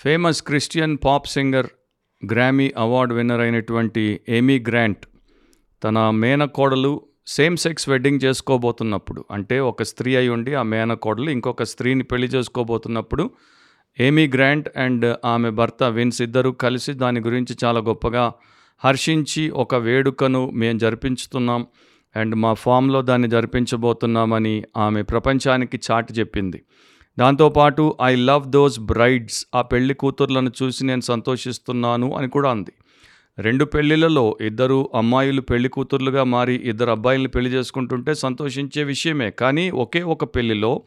Famous Christian pop singer గ్రామీ award winner అయినటువంటి ఏమీ grant తన మేనకోడలు సేమ్ సెక్స్ వెడ్డింగ్ చేసుకోబోతున్నప్పుడు అంటే ఒక స్త్రీ అయి ఉండి ఆ మేనకోడలు ఇంకొక స్త్రీని పెళ్ళి చేసుకోబోతున్నప్పుడు ఏమీ గ్రాంట్ అండ్ ఆమె భర్త విన్స్ ఇద్దరు కలిసి దాని గురించి చాలా గొప్పగా హర్షించి ఒక వేడుకను మేము జరిపించుతున్నాం అండ్ మా ఫామ్లో దాన్ని జరిపించబోతున్నామని ఆమె ప్రపంచానికి చాటి చెప్పింది. దాంతోపాటు ఐ లవ్ దోస్ బ్రైడ్స్ ఆ పెళ్ళి కూతుర్లను చూసి నేను సంతోషిస్తున్నాను అని కూడా అంది. రెండు పెళ్ళిలలో ఇద్దరు అమ్మాయిలు పెళ్ళి కూతుర్లుగా మారి ఇద్దరు అబ్బాయిలను పెళ్ళి చేసుకుంటుంటే సంతోషించే విషయమే. కానీ ఒకే ఒక పెళ్ళిలో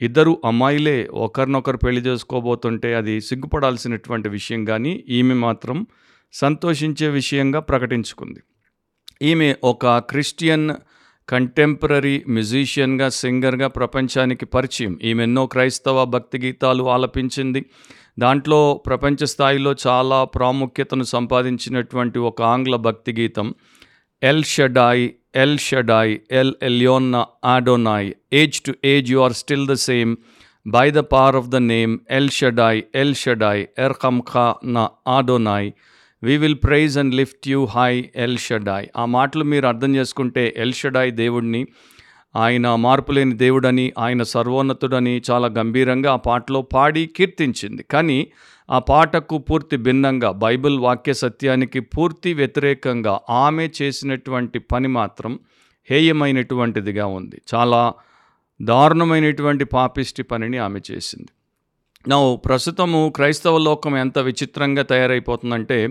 ఇద్దరు అమ్మాయిలే ఒకరినొకరు పెళ్ళి చేసుకోబోతుంటే అది సిగ్గుపడాల్సినటువంటి విషయం కానీ ఈమె మాత్రం సంతోషించే విషయంగా ప్రకటించుకుంది. ఈమె ఒక క్రిస్టియన్ కంటెంపరీ మ్యూజిషియన్గా సింగర్గా ప్రపంచానికి పరిచయం. ఈమె ఎన్నో క్రైస్తవ భక్తి గీతాలు ఆలపించింది. దాంట్లో ప్రపంచ స్థాయిలో చాలా ప్రాముఖ్యతను సంపాదించినటువంటి ఒక ఆంగ్ల భక్తి గీతం El Shaddai El Shaddai El ఎలియోన్న Adonai age to age you are still the same by the power of the name El Shaddai El Shaddai ఎర్ ఖా నా Adonai we will praise and lift you high El Shaddai ఆ మాటలు మీరు అర్థం చేసుకుంటే L Shaddai దేవుడిని ఆయన మార్పులేని దేవుడని ఆయన సర్వోన్నతుడని చాలా గంభీరంగా ఆ పాటలో పాడి కీర్తించింది. కానీ ఆ పాటకు పూర్తి భిన్నంగా బైబిల్ వాక్య సత్యానికి పూర్తి వ్యతిరేకంగా ఆమె చేసినటువంటి పని మాత్రం హేయమైనటువంటిదిగా ఉంది. చాలా దారుణమైనటువంటి పాపిష్టి పనిని ఆమె చేసింది. నా ప్రస్తుతము క్రైస్తవ లోకం ఎంత విచిత్రంగా తయారైపోతుందంటే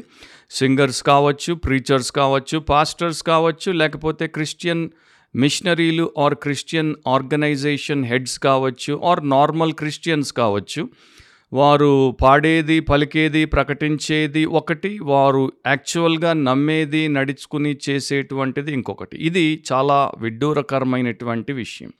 సింగర్స్ కావచ్చు ప్రీచర్స్ కావచ్చు పాస్టర్స్ కావచ్చు లేకపోతే క్రిస్టియన్ మిషనరీలు ఆర్ క్రిస్టియన్ ఆర్గనైజేషన్ హెడ్స్ కావచ్చు ఆర్ నార్మల్ క్రిస్టియన్స్ కావచ్చు వారు పాడేది పలికేది ప్రకటించేది ఒకటి వారు యాక్చువల్గా నమ్మేది నడుచుకుని చేసేటువంటిది ఇంకొకటి. ఇది చాలా విడ్డూరకరమైనటువంటి విషయం.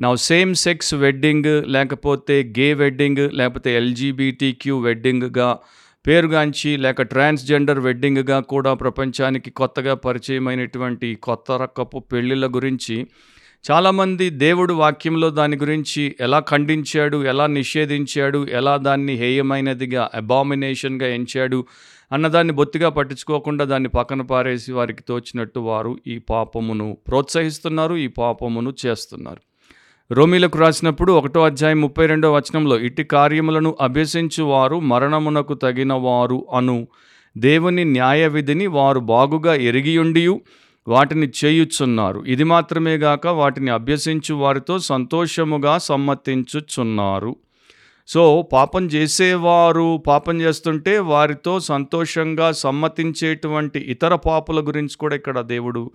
నా సేమ్ సెక్స్ వెడ్డింగ్ లేకపోతే గే వెడ్డింగ్ లేకపోతే ఎల్జీబీటీ క్యూ వెడ్డింగ్గా పేరుగాంచి లేక ట్రాన్స్జెండర్ వెడ్డింగ్గా కూడా ప్రపంచానికి కొత్తగా పరిచయమైనటువంటి కొత్త రకపు పెళ్ళిళ్ళ గురించి చాలామంది దేవుడు వాక్యంలో దాని గురించి ఎలా ఖండించాడు ఎలా నిషేధించాడు ఎలా దాన్ని హేయమైనదిగా అబామినేషన్గా ఎంచాడు అన్నదాన్ని బొత్తిగా పట్టించుకోకుండా దాన్ని పక్కన పారేసి వారికి తోచినట్టు వారు ఈ పాపమును ప్రోత్సహిస్తున్నారు ఈ పాపమును చేస్తున్నారు. రోమిలకు రాసినప్పుడు ఒకటో అధ్యాయం ముప్పై రెండో వచనంలో ఇట్టి కార్యములను అభ్యసించు వారు మరణమునకు తగిన వారు అను. దేవుని న్యాయ విధిని వారు బాగుగా ఎరిగియుండియు వాటిని చేయుచున్నారు. ఇది మాత్రమే గాక వాటిని అభ్యసించు వారితో సంతోషముగా సమ్మతించుచున్నారు. సో పాపం చేసేవారు పాపం చేస్తుంటే వారితో సంతోషంగా సమ్మతించేటువంటి ఇతర పాపుల గురించి కూడా ఇక్కడ దేవుడు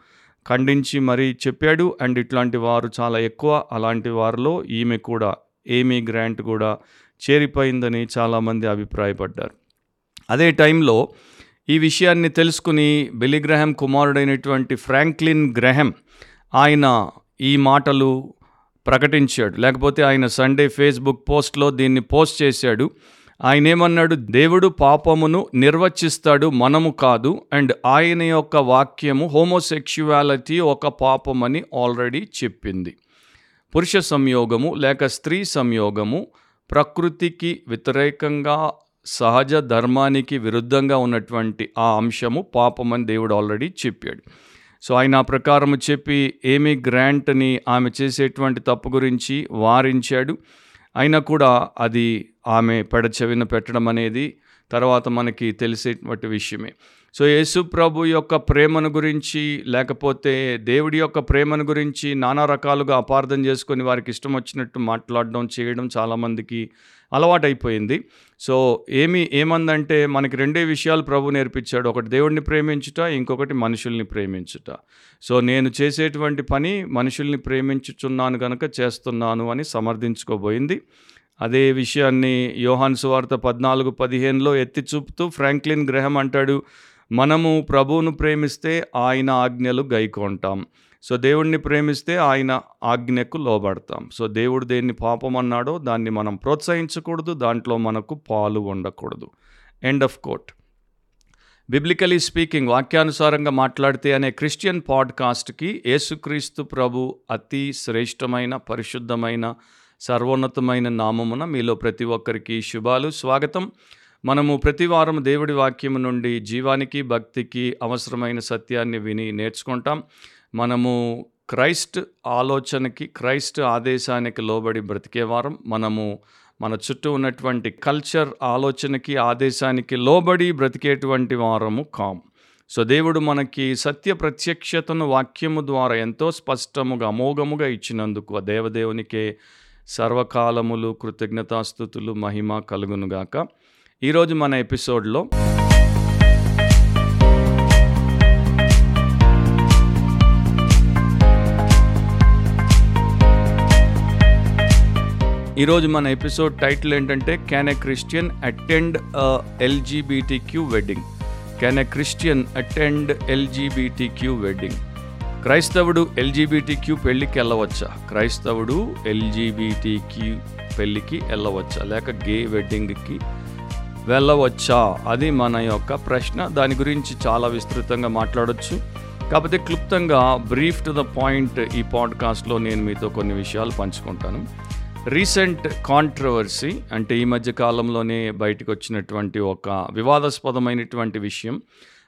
ఖండించి మరీ చెప్పాడు. అండ్ ఇట్లాంటి వారు చాలా ఎక్కువ. అలాంటి వారిలో ఈమె కూడా ఏమీ గ్రాంట్ కూడా చేరిపోయిందని చాలామంది అభిప్రాయపడ్డారు. అదే టైంలో ఈ విషయాన్ని తెలుసుకుని బెలిగ్రహం కుమారుడైనటువంటి ఫ్రాంక్లిన్ గ్రహం ఆయన ఈ మాటలు ప్రకటించాడు. లేకపోతే ఆయన సండే ఫేస్బుక్ పోస్ట్లో దీన్ని పోస్ట్ చేశాడు. ఆయన ఏమన్నాడు దేవుడు పాపమును నిర్వచిస్తాడు మనము కాదు. అండ్ ఆయన యొక్క వాక్యము హోమోసెక్షువాలిటీ ఒక పాపమని ఆల్రెడీ చెప్పింది. పురుష సంయోగము లేక స్త్రీ సంయోగము ప్రకృతికి వ్యతిరేకంగా సహజ ధర్మానికి విరుద్ధంగా ఉన్నటువంటి ఆ అంశము పాపమని దేవుడు ఆల్రెడీ చెప్పాడు. సో ఆయన ఆ ప్రకారము చెప్పి ఏమి గ్రాంట్ని ఆమె చేసేటువంటి తప్పు గురించి వారించాడు. అయినా కూడా అది ఆమె పెడచెవిన పెట్టడం అనేది తర్వాత మనకి తెలిసేటువంటి విషయమే. సో యేసు ప్రభు యొక్క ప్రేమను గురించి లేకపోతే దేవుడి యొక్క ప్రేమను గురించి నానా రకాలుగా అపార్థం చేసుకొని వారికి ఇష్టం వచ్చినట్టు మాట్లాడడం చేయడం చాలామందికి అలవాటైపోయింది. సో ఏమి ఏమందంటే మనకి రెండే విషయాలు ప్రభు నేర్పించాడు. ఒకటి దేవుడిని ప్రేమించుట ఇంకొకటి మనుషుల్ని ప్రేమించుట. సో నేను చేసేటువంటి పని మనుషుల్ని ప్రేమించుచున్నాను కనుక చేస్తున్నాను అని సమర్థించుకోబోయింది. అదే విషయాన్ని యోహాన్ సువార్త పద్నాలుగు పదిహేనులో ఎత్తి చూపుతూ ఫ్రాంక్లిన్ గ్రహం అంటాడు మనము ప్రభువును ప్రేమిస్తే ఆయన ఆజ్ఞలు గైకొంటాం. సో దేవుడిని ప్రేమిస్తే ఆయన ఆజ్ఞకు లోబడతాం. సో దేవుడు దేన్ని పాపం అన్నాడో దాన్ని మనం ప్రోత్సహించకూడదు దాంట్లో మనకు పాలు ఉండకూడదు. End of quote biblically speaking వాక్యానుసారంగా మాట్లాడితే అనే క్రిస్టియన్ పాడ్కాస్ట్కి యేసుక్రీస్తు ప్రభు అతి శ్రేష్టమైన పరిశుద్ధమైన సర్వోన్నతమైన నామమున మీలో ప్రతి ఒక్కరికి శుభాలు స్వాగతం. మనము ప్రతి వారం దేవుడి వాక్యము నుండి జీవానికి భక్తికి అవసరమైన సత్యాన్ని విని నేర్చుకుంటాం. మనము క్రైస్ట్ ఆలోచనకి క్రైస్ట్ ఆదేశానికి లోబడి బ్రతికే వారం మనము మన చుట్టూ ఉన్నటువంటి కల్చర్ ఆలోచనకి ఆదేశానికి లోబడి బ్రతికేటువంటి వారము కాం సో దేవుడు మనకి సత్య ప్రత్యక్షతను వాక్యము ద్వారా ఎంతో స్పష్టముగా అమోఘముగా ఇచ్చినందుకు ఆ దేవదేవునికే సర్వకాలములు కృతజ్ఞతాస్థుతులు మహిమ కలుగునుగాక. ఈరోజు మన ఎపిసోడ్లో ఈరోజు మన ఎపిసోడ్ టైటిల్ ఏంటంటే can a Christian attend LGBT Q wedding can a Christian attend LGBT Q wedding క్రైస్తవుడు ఎల్జీబీటీ క్యూ పెళ్ళికి వెళ్ళవచ్చా? క్రైస్తవుడు ఎల్జీబీటీ క్యూ పెళ్ళికి వెళ్ళవచ్చా? లేక గే వెడ్డింగ్కి వెళ్ళవచ్చా? అది మన యొక్క ప్రశ్న. దాని గురించి చాలా విస్తృతంగా మాట్లాడవచ్చు కాకపోతే క్లుప్తంగా బ్రీఫ్ టు ద పాయింట్ ఈ పాడ్కాస్ట్లో నేను మీతో కొన్ని విషయాలు పంచుకుంటాను. రీసెంట్ కాంట్రవర్సీ అంటే ఈ మధ్య కాలంలోనే బయటకు వచ్చినటువంటి ఒక వివాదాస్పదమైనటువంటి విషయం.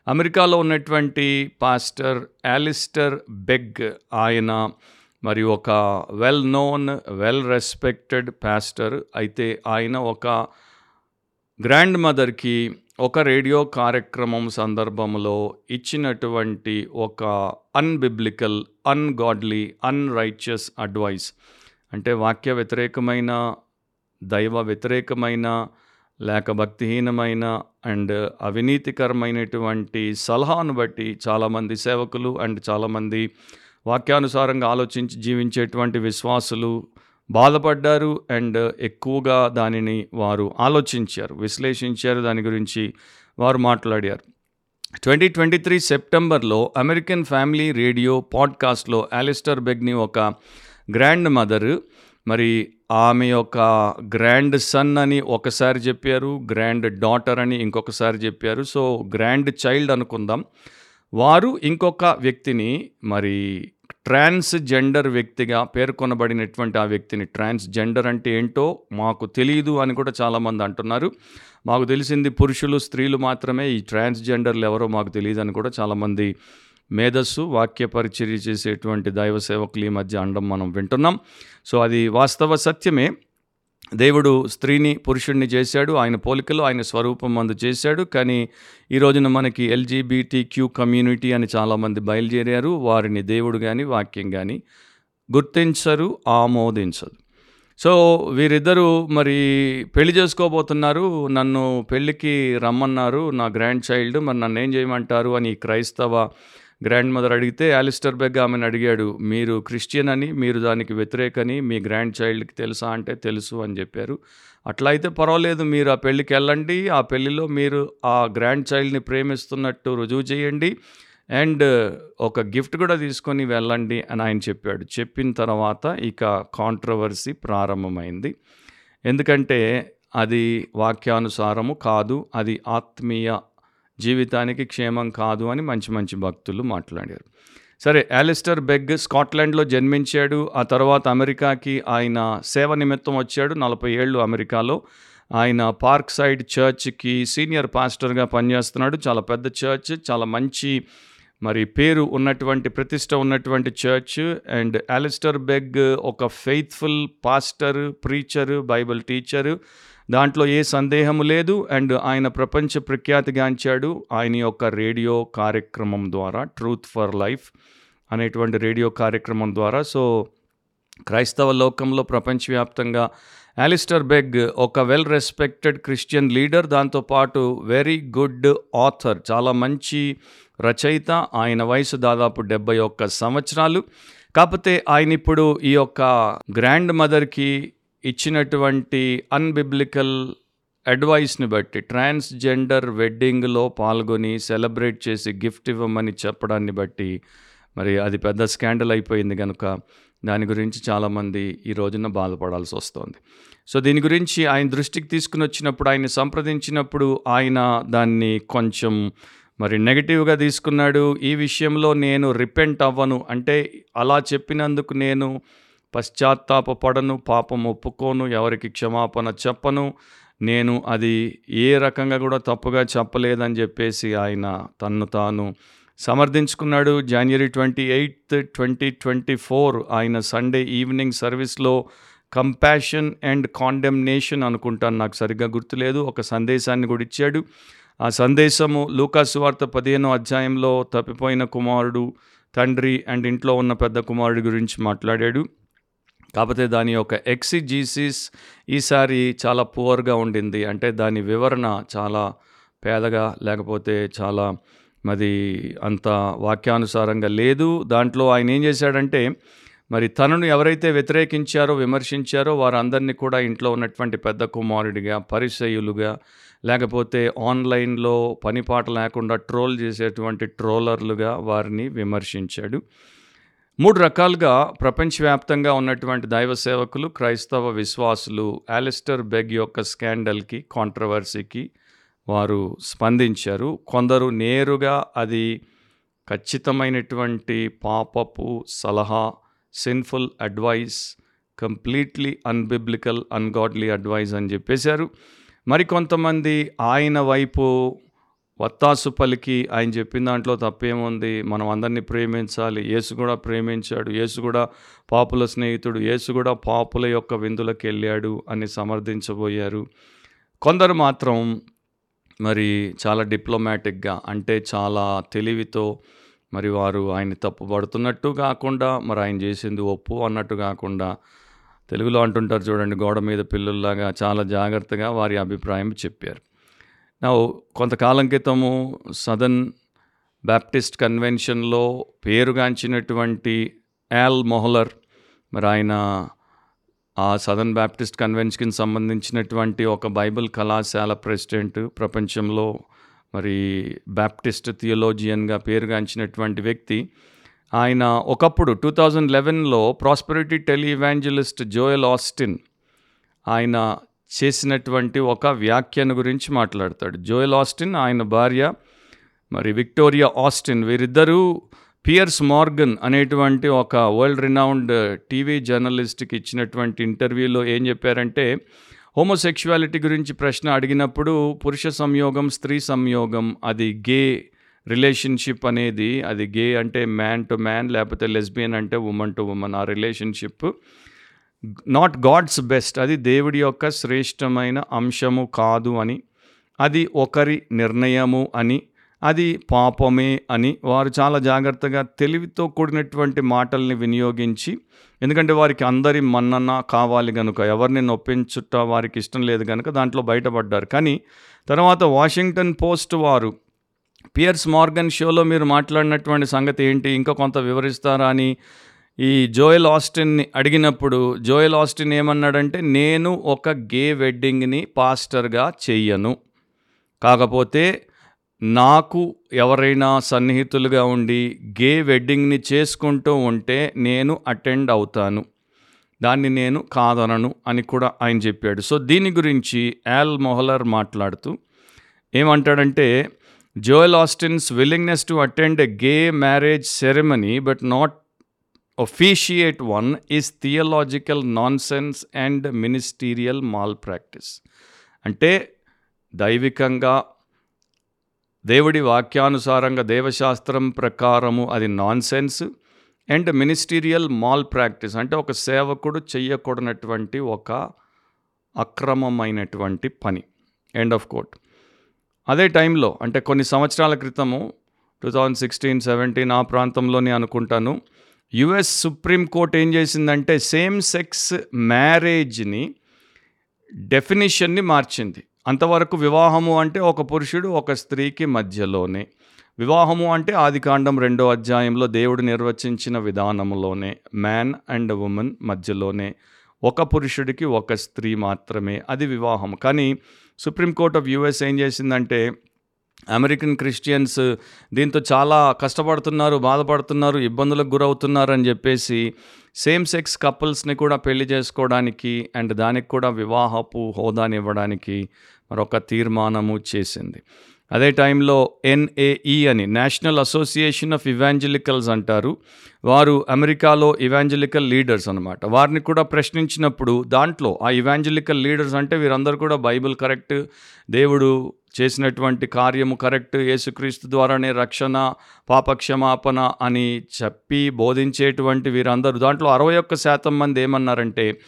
అమెరికాలో ఉన్నటువంటి పాస్టర్ యాలిస్టర్ బెగ్ ఆయన మరి ఒక well known well respected pastor అయితే ఆయన ఒక గ్రాండ్ మదర్కి ఒక రేడియో కార్యక్రమం సందర్భంలో ఇచ్చినటువంటి ఒక అన్బిబ్లికల్ అన్గాడ్లీ అన్రైచియస్ అడ్వైస్ అంటే వాక్య వ్యతిరేకమైన దైవ వ్యతిరేకమైన లేక భక్తిహీనమైన అండ్ అవినీతికరమైనటువంటి సలహాను బట్టి చాలామంది సేవకులు అండ్ చాలామంది వాక్యానుసారంగా ఆలోచించి జీవించేటువంటి విశ్వాసులు బాధపడ్డారు అండ్ ఎక్కువగా దానిని వారు ఆలోచించారు విశ్లేషించారు దాని గురించి వారు మాట్లాడారు. ట్వంటీ ట్వంటీ త్రీ సెప్టెంబర్లో అమెరికన్ ఫ్యామిలీ రేడియో పాడ్కాస్ట్లో ఆలిస్టర్ బెగ్ని ఒక గ్రాండ్ మదర్. మరి ఆమె యొక్క గ్రాండ్ సన్ అని ఒకసారి చెప్పారు గ్రాండ్ డాటర్ అని ఇంకొకసారి చెప్పారు. సో గ్రాండ్ చైల్డ్ అనుకుందాం. వారు ఇంకొక వ్యక్తిని మరి ట్రాన్స్ జెండర్ వ్యక్తిగా పేర్కొనబడినటువంటి ఆ వ్యక్తిని ట్రాన్స్ జెండర్ అంటే ఏంటో మాకు తెలియదు అని కూడా చాలామంది అంటున్నారు. మాకు తెలిసింది పురుషులు స్త్రీలు మాత్రమే ఈ ట్రాన్స్ జెండర్లు ఎవరో మాకు తెలియదు అని కూడా చాలామంది మేధస్సు వాక్య పరిచర్య చేసేటువంటి దైవ సేవకులు ఈ మధ్య అండం మనం వింటున్నాం. సో అది వాస్తవ సత్యమే. దేవుడు స్త్రీని పురుషుణ్ణి చేశాడు. ఆయన పోలికలో ఆయన స్వరూపం మందు చేశాడు. కానీ ఈ రోజున మనకి ఎల్జీబీటీ క్యూ కమ్యూనిటీ అని చాలామంది బయలుదేరారు. వారిని దేవుడు కానీ వాక్యం కానీ గుర్తించరు ఆమోదించదు. సో వీరిద్దరూ మరి పెళ్ళి చేసుకోబోతున్నారు. నన్ను పెళ్ళికి రమ్మన్నారు నా గ్రాండ్ చైల్డ్. మరి నన్ను ఏం చేయమంటారు అని క్రైస్తవ గ్రాండ్ మదర్ అడిగితే యాలిస్టర్ బెగ్ ఆమెను అడిగాడు మీరు క్రిస్టియన్ అని మీరు దానికి వ్యతిరేకని మీ గ్రాండ్ చైల్డ్కి తెలుసా అంటే తెలుసు అని చెప్పారు. అట్లా అయితే పర్వాలేదు మీరు ఆ పెళ్ళికి వెళ్ళండి ఆ పెళ్ళిలో మీరు ఆ గ్రాండ్ చైల్డ్ని ప్రేమిస్తున్నట్టు రుజువు చేయండి అండ్ ఒక గిఫ్ట్ కూడా తీసుకొని వెళ్ళండి అని ఆయన చెప్పాడు. చెప్పిన తర్వాత ఇక కాంట్రవర్సీ ప్రారంభమైంది. ఎందుకంటే అది వాక్యానుసారము కాదు అది ఆత్మీయ జీవితానికి క్షేమం కాదు అని మంచి మంచి భక్తులు మాట్లాడారు. సరే యాలిస్టర్ బెగ్ స్కాట్లాండ్లో జన్మించాడు. ఆ తర్వాత అమెరికాకి ఆయన సేవ నిమిత్తం వచ్చాడు. నలభై ఏళ్ళు అమెరికాలో. ఆయన పార్క్ సైడ్ చర్చ్కి సీనియర్ పాస్టర్గా పనిచేస్తున్నాడు. చాలా పెద్ద చర్చ్ చాలా మంచి మరి పేరు ఉన్నటువంటి ప్రతిష్ట ఉన్నటువంటి చర్చ్. అండ్ ఆలిస్టర్ బెగ్ ఒక ఫెయిత్ఫుల్ పాస్టర్ ప్రీచరు బైబిల్ టీచరు దాంట్లో ఏ సందేహము లేదు. అండ్ ఆయన ప్రపంచ ప్రఖ్యాతిగాంచాడు ఆయన యొక్క రేడియో కార్యక్రమం ద్వారా ట్రూత్ ఫర్ లైఫ్ అనేటువంటి రేడియో కార్యక్రమం ద్వారా. సో క్రైస్తవ లోకంలో ప్రపంచవ్యాప్తంగా ఆలిస్టర్ బెగ్ ఒక వెల్ రెస్పెక్టెడ్ క్రిస్టియన్ లీడర్. దాంతోపాటు వెరీ గుడ్ ఆథర్ చాలా మంచి రచయిత. ఆయన వయసు దాదాపు డెబ్బై ఒక్క సంవత్సరాలు. కాకపోతే ఆయన ఇప్పుడు ఈ యొక్క గ్రాండ్ మదర్కి ఇచ్చినటువంటి అన్బిబ్లికల్ అడ్వైస్ని బట్టి ట్రాన్స్జెండర్ వెడ్డింగ్లో పాల్గొని సెలబ్రేట్ చేసి గిఫ్ట్ ఇవ్వమని చెప్పడాన్ని బట్టి మరి అది పెద్ద స్కాండల్ అయిపోయింది కనుక దాని గురించి చాలామంది ఈ రోజున బాధపడాల్సి వస్తుంది. సో దీని గురించి ఆయన దృష్టికి తీసుకుని వచ్చినప్పుడు ఆయన సంప్రదించినప్పుడు ఆయన దాన్ని కొంచెం మరి నెగిటివ్గా తీసుకున్నాడు. ఈ విషయంలో నేను రిపెంట్ అవ్వను. అంటే అలా చెప్పినందుకు నేను పశ్చాత్తాపడను పాపం ఒప్పుకోను ఎవరికి క్షమాపణ చెప్పను. నేను అది ఏ రకంగా కూడా తప్పుగా చెప్పలేదని చెప్పేసి ఆయన తన్ను తాను సమర్థించుకున్నాడు. జనవరి twenty eighth twenty twenty four ఆయన సండే ఈవినింగ్ సర్వీస్లో కంపాషన్ అండ్ కాండెమ్నేషన్ అనుకుంటాను. నాకు సరిగ్గా గుర్తులేదు. ఒక సందేశాన్ని కూడా ఇచ్చాడు. ఆ సందేశము లూకాసు వార్త పదిహేనో అధ్యాయంలో తప్పిపోయిన కుమారుడు తండ్రి అండ్ ఇంట్లో ఉన్న పెద్ద కుమారుడి గురించి మాట్లాడాడు. కాకపోతే దాని యొక్క ఎక్సిజీసిస్ ఈసారి చాలా పువర్గా ఉండింది. అంటే దాని వివరణ చాలా పేదగా లేకపోతే చాలా మరి అంత వాక్యానుసారంగా లేదు. దాంట్లో ఆయన ఏం చేశాడంటే మరి తనను ఎవరైతే వ్యతిరేకించారో విమర్శించారో వారందరినీ కూడా ఇంట్లో ఉన్నటువంటి పెద్ద కుమారుడిగా పరిచయులుగా లేకపోతే ఆన్లైన్లో పనిపాట లేకుండా ట్రోల్ చేసేటువంటి ట్రోలర్లుగా వారిని విమర్శించాడు. మూడు రకాలుగా ప్రపంచవ్యాప్తంగా ఉన్నటువంటి దైవ సేవకులు క్రైస్తవ విశ్వాసులు ఆలిస్టర్ బెగ్ యొక్క స్కాండల్కి కాంట్రవర్సీకి వారు స్పందించారు. కొందరు నేరుగా అది ఖచ్చితమైనటువంటి పాపపు సలహా sinful advice completely unbiblical ungodly advice అని చెప్పేశారు. మరికొంతమంది ఆయన వైపు వత్తాసు పలికి ఆయన చెప్పిన దాంట్లో తప్పేముంది? మనం అందరినీ ప్రేమించాలి. యేసు కూడా ప్రేమించాడు. యేసు కూడా పాపుల స్నేహితుడు. యేసు కూడా పాపుల యొక్క విందులకు వెళ్ళాడు అని సమర్థించబోయారు. కొందరు మాత్రం మరి చాలా డిప్లొమాటిక్గా అంటే చాలా తెలివితో మరి వారు ఆయన తప్పుపడుతున్నట్టు కాకుండా మరి ఆయన చేసింది ఒప్పు అన్నట్టు కాకుండా తెలుగులో అంటుంటారు చూడండి గోడ మీద పిల్లల్లాగా చాలా జాగ్రత్తగా వారి అభిప్రాయం చెప్పారు. నా కొంతకాలం క్రితము సదన్ బ్యాప్టిస్ట్ కన్వెన్షన్లో పేరుగాంచినటువంటి యాల్ మొహలర్ మరి ఆయన ఆ సదర్న్ బ్యాప్టిస్ట్ కన్వెన్షన్కి సంబంధించినటువంటి ఒక బైబిల్ కళాశాల ప్రెసిడెంట్ ప్రపంచంలో మరి బ్యాప్టిస్ట్ థియోలోజియన్గా పేరుగాంచినటువంటి వ్యక్తి. ఆయన ఒకప్పుడు టూ థౌజండ్ లెవెన్లో ప్రాస్పరిటీ టెలివాంజలిస్ట్ జోయల్ ఆస్టిన్ ఆయన చేసినటువంటి ఒక వ్యాఖ్యను గురించి మాట్లాడతాడు. జోయల్ ఆస్టిన్ ఆయన భార్య మరి విక్టోరియా ఆస్టిన్ వీరిద్దరూ పియర్స్ మార్గన్ అనేటువంటి ఒక వరల్డ్ రినౌండ్ టీవీ జర్నలిస్ట్కి ఇచ్చినటువంటి ఇంటర్వ్యూలో ఏం చెప్పారంటే హోమోసెక్షువాలిటీ గురించి ప్రశ్న అడిగినప్పుడు పురుష సంయోగం స్త్రీ సంయోగం అది గే రిలేషన్షిప్ అనేది అది గే అంటే మ్యాన్ టు మ్యాన్ లేకపోతే లెస్బియన్ అంటే ఉమెన్ టు ఉమెన్ ఆ రిలేషన్షిప్ నాట్ గాడ్స్ బెస్ట్ అది దేవుడి యొక్క శ్రేష్టమైన అంశము కాదు అని అది ఒకరి నిర్ణయము అని అది పాపమే అని వారు చాలా జాగ్రత్తగా తెలివితో కూడినటువంటి మాటల్ని వినియోగించి ఎందుకంటే వారికి అందరి మన్నన కావాలి కనుక ఎవరిని నొప్పించుట వారికి ఇష్టం లేదు కనుక దాంట్లో బయటపడ్డారు. కానీ తర్వాత వాషింగ్టన్ పోస్ట్ వారు పియర్స్ మార్గన్ షోలో మీరు మాట్లాడినటువంటి సంగతి ఏంటి? ఇంకా కొంత వివరిస్తారా అని ఈ జోయల్ ఆస్టిన్ని అడిగినప్పుడు జోయల్ ఆస్టిన్ ఏమన్నాడంటే నేను ఒక గే వెడ్డింగ్ని పాస్టర్గా చెయ్యను. కాకపోతే నాకు ఎవరైనా సన్నిహితులుగా ఉండి గే వెడ్డింగ్ని చేసుకుంటూ ఉంటే నేను అటెండ్ అవుతాను. దాన్ని నేను కాదనను అని కూడా ఆయన చెప్పాడు. సో దీని గురించి యాల్ మొహలర్ మాట్లాడుతూ ఏమంటాడంటే Joel ఆస్టిన్స్ willingness to attend a gay marriage ceremony but not ఒఫీషియేట్ one is theological nonsense and ministerial mall practice అంటే దైవికంగా దేవుడి వాక్యానుసారంగా దేవశాస్త్రం ప్రకారము అది nonsense and ministerial mall practice అంటే ఒక సేవకుడు చేయకూడనటువంటి ఒక అక్రమమైనటువంటి పని. ఎండ్ ఆఫ్ కోర్ట్ అదే టైంలో అంటే కొన్ని సంవత్సరాల క్రితము టూ థౌజండ్ సిక్స్టీన్ సెవెంటీన్ ఆ ప్రాంతంలోనే అనుకుంటాను యుఎస్ సుప్రీంకోర్టు ఏం చేసిందంటే సేమ్ సెక్స్ మ్యారేజ్ని డెఫినిషన్ని మార్చింది. అంతవరకు వివాహము అంటే ఒక పురుషుడు ఒక స్త్రీకి మధ్యలోనే. వివాహము అంటే ఆదికాండం రెండో అధ్యాయంలో దేవుడు నిర్వచించిన విధానంలోనే మ్యాన్ అండ్ ఉమెన్ మధ్యలోనే. ఒక పురుషుడికి ఒక స్త్రీ మాత్రమే అది వివాహం కానీ సుప్రీంకోర్ట్ ఆఫ్ యుఎస్ ఏం చేసిందంటే అమెరికన్ క్రిస్టియన్స్ దీంతో చాలా కష్టపడుతున్నారు బాధపడుతున్నారు ఇబ్బందులకు గురవుతున్నారు అని చెప్పేసి సేమ్ సెక్స్ కపుల్స్ని కూడా పెళ్ళి చేసుకోవడానికి అండ్ దానికి కూడా వివాహపు హోదాని ఇవ్వడానికి మరొక తీర్మానము చేసింది. అదే టైంలో ఎన్ఏఈ అని నేషనల్ అసోసియేషన్ ఆఫ్ ఇవాంజలికల్స్ అంటారు. వారు అమెరికాలో ఇవాంజలికల్ లీడర్స్ అనమాట వారిని కూడా ప్రశ్నించినప్పుడు దాంట్లో ఆ ఇవాంజలికల్ లీడర్స్ అంటే వీరందరూ కూడా బైబిల్ కరెక్ట్ దేవుడు చేసినటువంటి కార్యము కరెక్ట్ యేసుక్రీస్తు ద్వారానే రక్షణ పాపక్షమాపణ అని చెప్పి బోధించేటువంటి వీరందరూ. దాంట్లో అరవై ఒక్క శాతం మంది ఏమన్నారంటే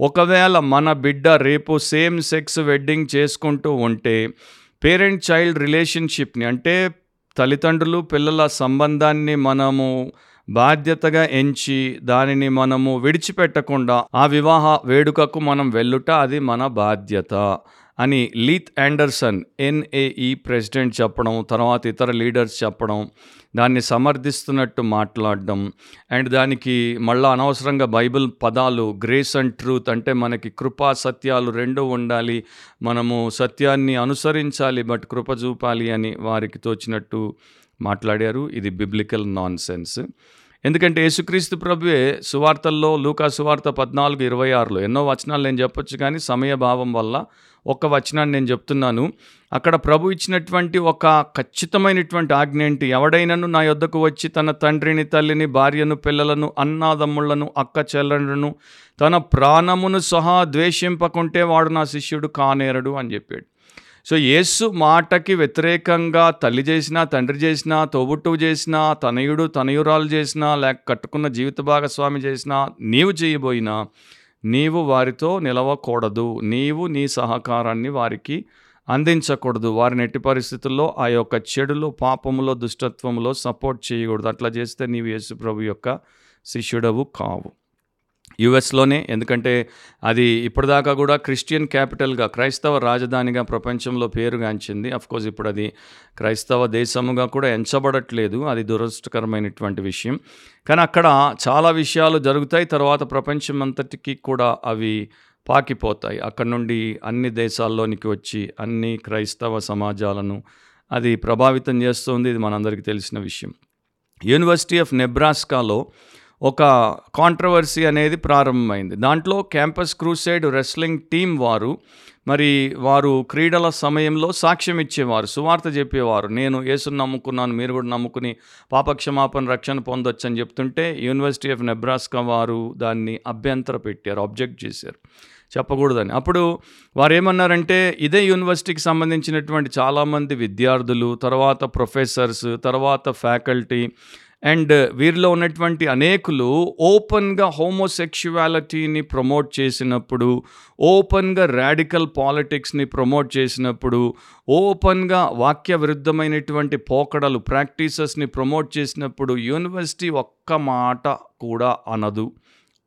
ఒకవేళ మన బిడ్డ రేపు సేమ్ సెక్స్ వెడ్డింగ్ చేసుకుంటూ ఉంటే పేరెంట్ చైల్డ్ రిలేషన్షిప్ని అంటే తల్లిదండ్రులు పిల్లల సంబంధాన్ని మనము బాధ్యతగా ఎంచి దానిని మనము విడిచిపెట్టకుండా ఆ వివాహ వేడుకకు మనం వెళ్ళుట అది మన బాధ్యత. అని లీత్ యాండర్సన్ ఎన్ఏఈ ప్రెసిడెంట్ చెప్పడం తర్వాత ఇతర లీడర్స్ చెప్పడం దాన్ని సమర్థిస్తున్నట్టు మాట్లాడడం అండ్ దానికి మళ్ళీ అనవసరంగా బైబిల్ పదాలు గ్రేస్ అండ్ ట్రూత్ అంటే మనకి కృపా సత్యాలు రెండు ఉండాలి మనము సత్యాన్ని అనుసరించాలి బట్ కృప చూపాలి అని వారికి తోచినట్టు మాట్లాడారు. ఇది బిబ్లికల్ నాన్ సెన్స్ ఎందుకంటే యేసుక్రీస్తు ప్రభువే సువార్తల్లో లూకా సువార్త పద్నాలుగు ఇరవై ఆరులో ఎన్నో వచనాలు నేను చెప్పొచ్చు కానీ సమయభావం వల్ల ఒక్క వచనాన్ని నేను చెప్తున్నాను. అక్కడ ప్రభు ఇచ్చినటువంటి ఒక ఖచ్చితమైనటువంటి ఆజ్ఞ ఏంటి? ఎవడైనను నా యొద్దకు వచ్చి తన తండ్రిని తల్లిని భార్యను పిల్లలను అన్నాదమ్ములను అక్క చెల్లెలను తన ప్రాణమును సహా ద్వేషింపకుంటే వాడు నా శిష్యుడు కానేరడు అని చెప్పాడు. సో యేసు మాటకి వ్యతిరేకంగా తల్లి చేసినా తండ్రి చేసినా తోబుట్టువు చేసినా తనయుడు తనయురాలు చేసినా లేక కట్టుకున్న జీవిత భాగస్వామి చేసినా నీవు చేయబోయినా నీవు వారితో నిలవకూడదు. నీవు నీ సహకారాన్ని వారికి అందించకూడదు. వారిని ఎట్టి పరిస్థితుల్లో ఆ యొక్క చెడులో పాపములో దుష్టత్వంలో సపోర్ట్ చేయకూడదు. అట్లా చేస్తే నీవు యేసు ప్రభు యొక్క శిష్యుడవు కావు. యుఎస్లోనే. ఎందుకంటే అది ఇప్పటిదాకా కూడా క్రిస్టియన్ క్యాపిటల్గా క్రైస్తవ రాజధానిగా ప్రపంచంలో పేరుగాంచింది. కోర్స్ ఇప్పుడు అది క్రైస్తవ దేశముగా కూడా ఎంచబడట్లేదు. అది దురదృష్టకరమైనటువంటి విషయం. కానీ అక్కడ చాలా విషయాలు జరుగుతాయి. తర్వాత ప్రపంచం అంతటికి కూడా అవి పాకిపోతాయి. అక్కడ నుండి అన్ని దేశాల్లోనికి వచ్చి అన్ని క్రైస్తవ సమాజాలను అది ప్రభావితం చేస్తుంది. ఇది మనందరికీ తెలిసిన విషయం. యూనివర్సిటీ ఆఫ్ నెబ్రాస్కాలో ఒక కాంట్రవర్సీ అనేది ప్రారంభమైంది. దాంట్లో క్యాంపస్ క్రూసైడ్ రెస్లింగ్ టీం వారు మరి వారు క్రీడల సమయంలో సాక్ష్యం ఇచ్చేవారు సువార్త చెప్పేవారు. నేను యేసును నమ్ముకున్నాను మీరు కూడా నమ్ముకుని పాపక్షమాపణ రక్షణ పొందొచ్చు అని చెప్తుంటే యూనివర్సిటీ ఆఫ్ నెబ్రాస్కా వారు దాన్ని అభ్యంతర పెట్టారు అబ్జెక్ట్ చేశారు. చెప్పకూడదని. అప్పుడు వారు ఏమన్నారంటే ఇదే యూనివర్సిటీకి సంబంధించినటువంటి చాలామంది విద్యార్థులు తర్వాత ప్రొఫెసర్స్ తర్వాత ఫ్యాకల్టీ అండ్ వీరిలో ఉన్నటువంటి అనేకులు ఓపెన్గా హోమోసెక్షువాలిటీని ప్రమోట్ చేసినప్పుడు ఓపెన్గా రాడికల్ పాలిటిక్స్ని ప్రమోట్ చేసినప్పుడు ఓపెన్గా వాక్య విరుద్ధమైనటువంటి పోకడలు ప్రాక్టీసెస్ని ప్రమోట్ చేసినప్పుడు యూనివర్సిటీ ఒక్క మాట కూడా అనదు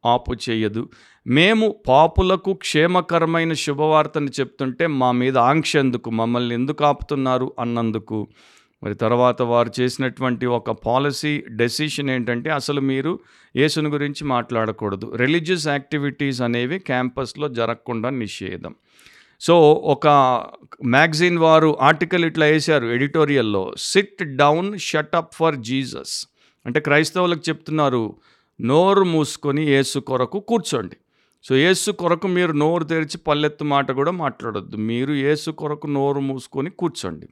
ఆపు చేయదు. మేము పాపులకు క్షేమకరమైన శుభవార్తను చెప్తుంటే మా మీద ఆంక్ష ఎందుకు? మమ్మల్ని ఎందుకు ఆపుతున్నారు? అన్నందుకు. మరి తర్వాత వారు చేసినటువంటి ఒక పాలసీ డెసిషన్ ఏంటంటే అసలు మీరు యేసుని గురించి మాట్లాడకూడదు. రిలీజియస్ యాక్టివిటీస్ అనేవి క్యాంపస్లో జరగకుండా నిషేధం. సో ఒక మ్యాగజైన్ వారు ఆర్టికల్ ఇట్లా వేశారు ఎడిటోరియల్లో SIT down shut up for Jesus. అంటే క్రైస్తవులకు చెప్తున్నారు నోరు మూసుకొని యేసు కొరకు కూర్చోండి. సో యేసు కొరకు మీరు నోరు తెరిచి పల్లెత్తు మాట కూడా మాట్లాడొద్దు. మీరు యేసు కొరకు నోరు మూసుకొని కూర్చోండి.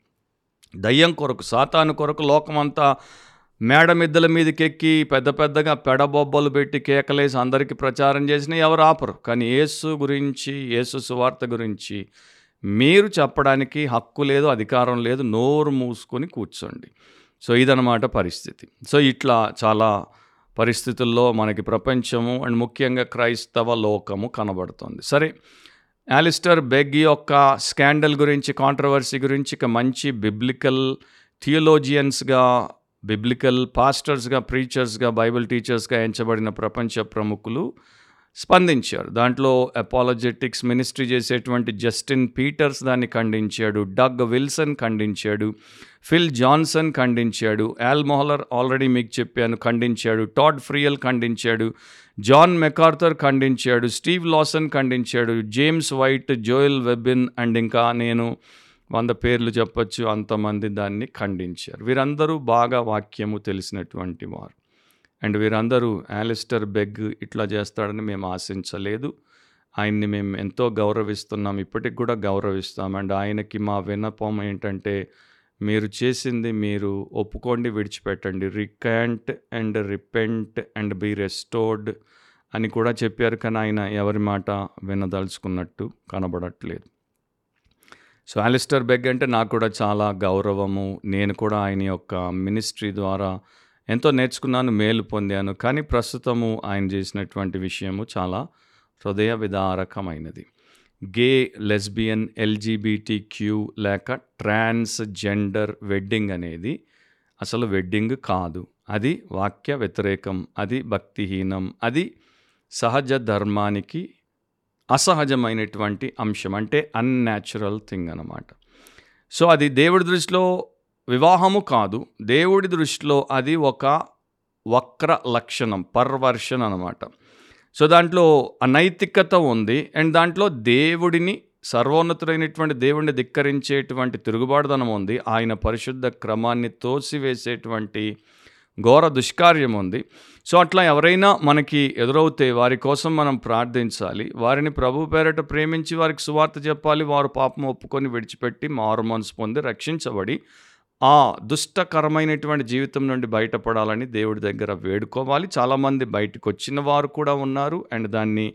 దయ్యం కొరకు సాతాను కొరకు లోకమంతా మేడ మిద్దల పెద్ద పెద్దగా పెడబొబ్బలు పెట్టి కేకలేసి అందరికీ ప్రచారం చేసిన ఎవరు ఆపరు. కానీ యేసు గురించి యేసు సువార్త గురించి మీరు చెప్పడానికి హక్కు లేదు అధికారం లేదు నోరు మూసుకొని కూర్చోండి. సో ఇదనమాట పరిస్థితి. సో ఇట్లా చాలా పరిస్థితుల్లో మనకి ప్రపంచము అండ్ ముఖ్యంగా క్రైస్తవ లోకము కనబడుతుంది. సరే యాలిస్టర్ బెగ్ యొక్క స్కాండల్ గురించి కాంట్రవర్సీ గురించి ఒక మంచి బిబ్లికల్ థియోలోజియన్స్గా బిబ్లికల్ పాస్టర్స్గా ప్రీచర్స్గా బైబిల్ టీచర్స్గా ఎంచబడిన ప్రపంచ ప్రముఖులు స్పందించారు. దాంట్లో అపాలజెటిక్స్ మినిస్ట్రీ చేసేటువంటి జస్టిన్ పీటర్స్ దాన్ని ఖండించాడు డగ్ విల్సన్ ఖండించాడు ఫిల్ జాన్సన్ ఖండించాడు యాల్ మొహలర్ ఆల్రెడీ మీకు చెప్పాను ఖండించాడు టాడ్ ఫ్రియల్ ఖండించాడు జాన్ మెకార్థర్ ఖండించాడు Steve Lawson ఖండించాడు James White Joel Webbon and ఇంకా నేను వంద పేర్లు చెప్పచ్చు అంతమంది దాన్ని ఖండించారు. వీరందరూ బాగా వాక్యము తెలిసినటువంటి వారు. అండ్ వీరందరూ యాలిస్టర్ బెగ్ ఇట్లా చేస్తాడని మేము ఆశించలేదు. ఆయన్ని మేము ఎంతో గౌరవిస్తున్నాం ఇప్పటికి కూడా గౌరవిస్తాం. అండ్ ఆయనకి మా విన్నపం ఏంటంటే మీరు చేసింది మీరు ఒప్పుకోండి విడిచిపెట్టండి. Recant and repent and be restored అని కూడా చెప్పారు. కానీ ఆయన ఎవరి మాట వినదలుచుకున్నట్టు కనబడట్లేదు. సో అలిస్టర్ బెగ్ అంటే నాకు కూడా చాలా గౌరవము. నేను కూడా ఆయన యొక్క మినిస్ట్రీ ద్వారా ఎంతో నేర్చుకున్నాను మేలు పొందాను. కానీ ప్రస్తుతము ఆయన చేసినటువంటి విషయము చాలా హృదయ విదారకమైనది. గే లెస్బియన్ ఎల్జీబీటీ క్యూ లేక ట్రాన్స్ జెండర్ వెడ్డింగ్ అనేది అసలు వెడ్డింగ్ కాదు. అది వాక్య వ్యతిరేకం అది భక్తిహీనం అది సహజ ధర్మానికి అసహజమైనటువంటి అంశం అంటే అన్యాచురల్ థింగ్ అనమాట సో అది దేవుడి దృష్టిలో వివాహము కాదు. దేవుడి దృష్టిలో అది ఒక వక్ర లక్షణం పర్వర్షన్ అనమాట సో దాంట్లో అనైతికత ఉంది. అండ్ దాంట్లో దేవుడిని సర్వోన్నతుడైనటువంటి దేవుడిని ధిక్కరించేటువంటి తిరుగుబాటుదనం ఉంది. ఆయన పరిశుద్ధ క్రమాన్ని తోసివేసేటువంటి ఘోర దుష్కార్యం ఉంది. సో అట్లా ఎవరైనా మనకి ఎదురవుతే వారి కోసం మనం ప్రార్థించాలి. వారిని ప్రభు పేరట ప్రేమించి వారికి సువార్త చెప్పాలి. వారు పాపం ఒప్పుకొని విడిచిపెట్టి మారు మనసు పొంది రక్షించబడి ఆ దుష్టకరమైనటువంటి జీవితం నుండి బయటపడాలని దేవుడి దగ్గర వేడుకోవాలి. చాలామంది బయటకు వచ్చిన వారు కూడా ఉన్నారు. అండ్ దాన్ని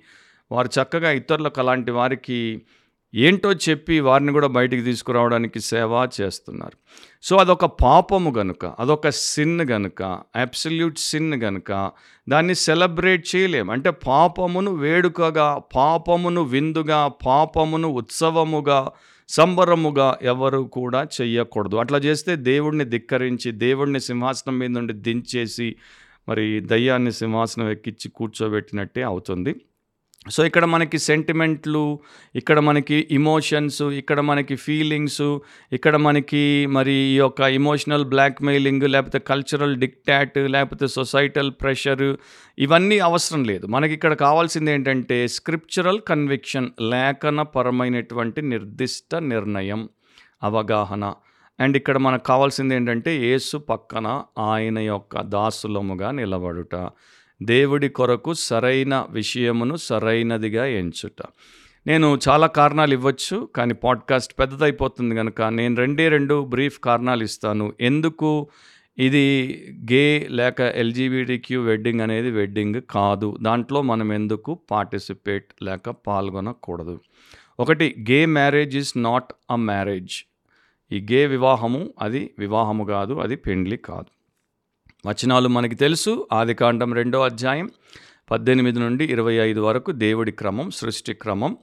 వారు చక్కగా ఇతరులకు అలాంటి వారికి ఏంటో చెప్పి వారిని కూడా బయటికి తీసుకురావడానికి సేవ చేస్తున్నారు. సో అదొక పాపము గనుక అదొక సిన్ గనుక అబ్సల్యూట్ సిన్ గనుక దాన్ని సెలబ్రేట్ చేయలేం. అంటే పాపమును వేడుకగా పాపమును విందుగా పాపమును ఉత్సవముగా సంబరముగా ఎవరు కూడా చెయ్యకూడదు. అట్లా చేస్తే దేవుడిని ధిక్కరించి దేవుడిని సింహాసనం మీద నుండి దించేసి మరి దయ్యాన్ని సింహాసనం ఎక్కించి కూర్చోబెట్టినట్టే అవుతుంది. సో ఇక్కడ మనకి సెంటిమెంట్లు ఇక్కడ మనకి ఇమోషన్స్ ఇక్కడ మనకి ఫీలింగ్స్ ఇక్కడ మనకి మరి ఈ యొక్క ఇమోషనల్ బ్లాక్మెయిలింగ్ లేకపోతే కల్చరల్ డిక్టాట్ లేకపోతే సొసైటల్ ప్రెషర్ ఇవన్నీ అవసరం లేదు. మనకి ఇక్కడ కావాల్సింది ఏంటంటే స్క్రిప్చురల్ కన్విక్షన్ లేఖనపరమైనటువంటి నిర్దిష్ట నిర్ణయం అవగాహన. అండ్ ఇక్కడ మనకు కావాల్సింది ఏంటంటే యేసు పక్కన ఆయన యొక్క దాసులముగా నిలబడుట. దేవుడి కొరకు సరైన విషయమును సరైనదిగా ఎంచుట. నేను చాలా కారణాలు ఇవ్వచ్చు కానీ పాడ్కాస్ట్ పెద్దదైపోతుంది కనుక నేను రెండే రెండు బ్రీఫ్ కారణాలు ఇస్తాను. ఎందుకు? ఇది గే లేక ఎల్జీబీటీక్యూ వెడ్డింగ్ అనేది వెడ్డింగ్ కాదు. దాంట్లో మనం ఎందుకు పార్టిసిపేట్ లేక పాల్గొనకూడదు? ఒకటి గే marriage is not a marriage. ఈ గే వివాహము అది వివాహము కాదు అది పెండ్లి కాదు. వచనాలు మనకి తెలుసు. ఆదికాండం రెండో అధ్యాయం పద్దెనిమిది నుండి ఇరవై ఐదు వరకు దేవుడి క్రమం సృష్టి క్రమం.